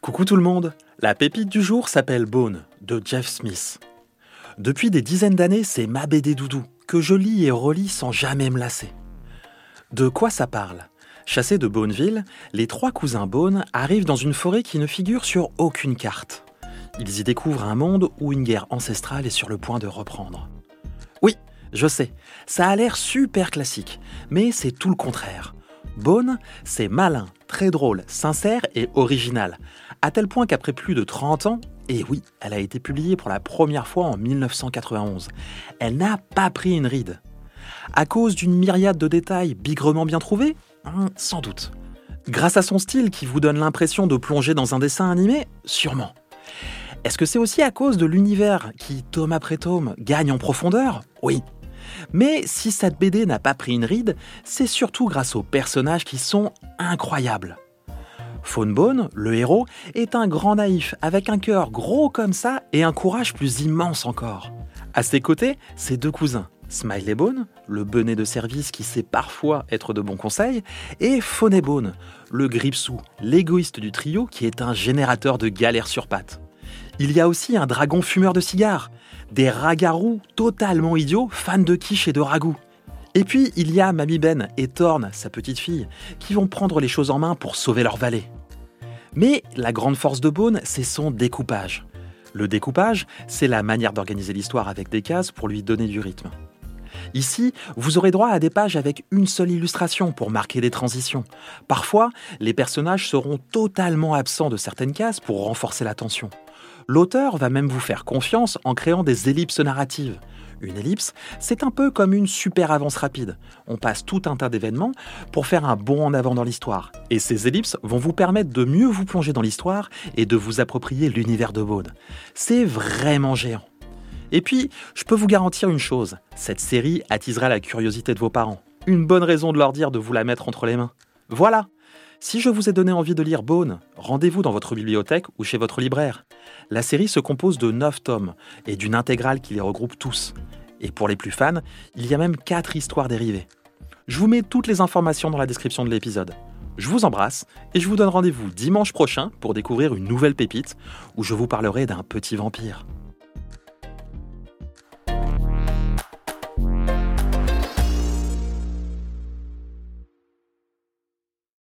Coucou tout le monde, la pépite du jour s'appelle Bone de Jeff Smith. Depuis des dizaines d'années, c'est ma BD doudou que je lis et relis sans jamais me lasser. De quoi ça parle? Chassés de Bonneville, les trois cousins Bone arrivent dans une forêt qui ne figure sur aucune carte. Ils y découvrent un monde où une guerre ancestrale est sur le point de reprendre. Je sais, ça a l'air super classique, mais c'est tout le contraire. Bone, c'est malin, très drôle, sincère et original, à tel point qu'après plus de 30 ans, et oui, elle a été publiée pour la première fois en 1991, elle n'a pas pris une ride. À cause d'une myriade de détails bigrement bien trouvés Hum, Sans doute. Grâce à son style qui vous donne l'impression de plonger dans un dessin animé Sûrement. Est-ce que c'est aussi à cause de l'univers qui, tome après tome, gagne en profondeur? Oui. Mais si cette BD n'a pas pris une ride, c'est surtout grâce aux personnages qui sont incroyables. Fawnbone, le héros, est un grand naïf avec un cœur gros comme ça et un courage plus immense encore. À ses côtés, ses deux cousins, Smiley Bone, le benet de service qui sait parfois être de bons conseils, et Bone, le gripsou, l'égoïste du trio qui est un générateur de galères sur pattes. Il y a aussi un dragon fumeur de cigares, des ragarous totalement idiots, fans de quiche et de ragoût. Et puis il y a Mamie Ben et Thorn, sa petite fille, qui vont prendre les choses en main pour sauver leur vallée. Mais la grande force de Bone, c'est son découpage. Le découpage, c'est la manière d'organiser l'histoire avec des cases pour lui donner du rythme. Ici, vous aurez droit à des pages avec une seule illustration pour marquer des transitions. Parfois, les personnages seront totalement absents de certaines cases pour renforcer l'attention. L'auteur va même vous faire confiance en créant des ellipses narratives. Une ellipse, c'est un peu comme une super avance rapide. On passe tout un tas d'événements pour faire un bond en avant dans l'histoire. Et ces ellipses vont vous permettre de mieux vous plonger dans l'histoire et de vous approprier l'univers de Baude. C'est vraiment géant. Et puis, je peux vous garantir une chose, cette série attisera la curiosité de vos parents. Une bonne raison de leur dire de vous la mettre entre les mains. Voilà Si je vous ai donné envie de lire Bone, rendez-vous dans votre bibliothèque ou chez votre libraire. La série se compose de 9 tomes et d'une intégrale qui les regroupe tous. Et pour les plus fans, il y a même 4 histoires dérivées. Je vous mets toutes les informations dans la description de l'épisode. Je vous embrasse et je vous donne rendez-vous dimanche prochain pour découvrir une nouvelle pépite où je vous parlerai d'un petit vampire.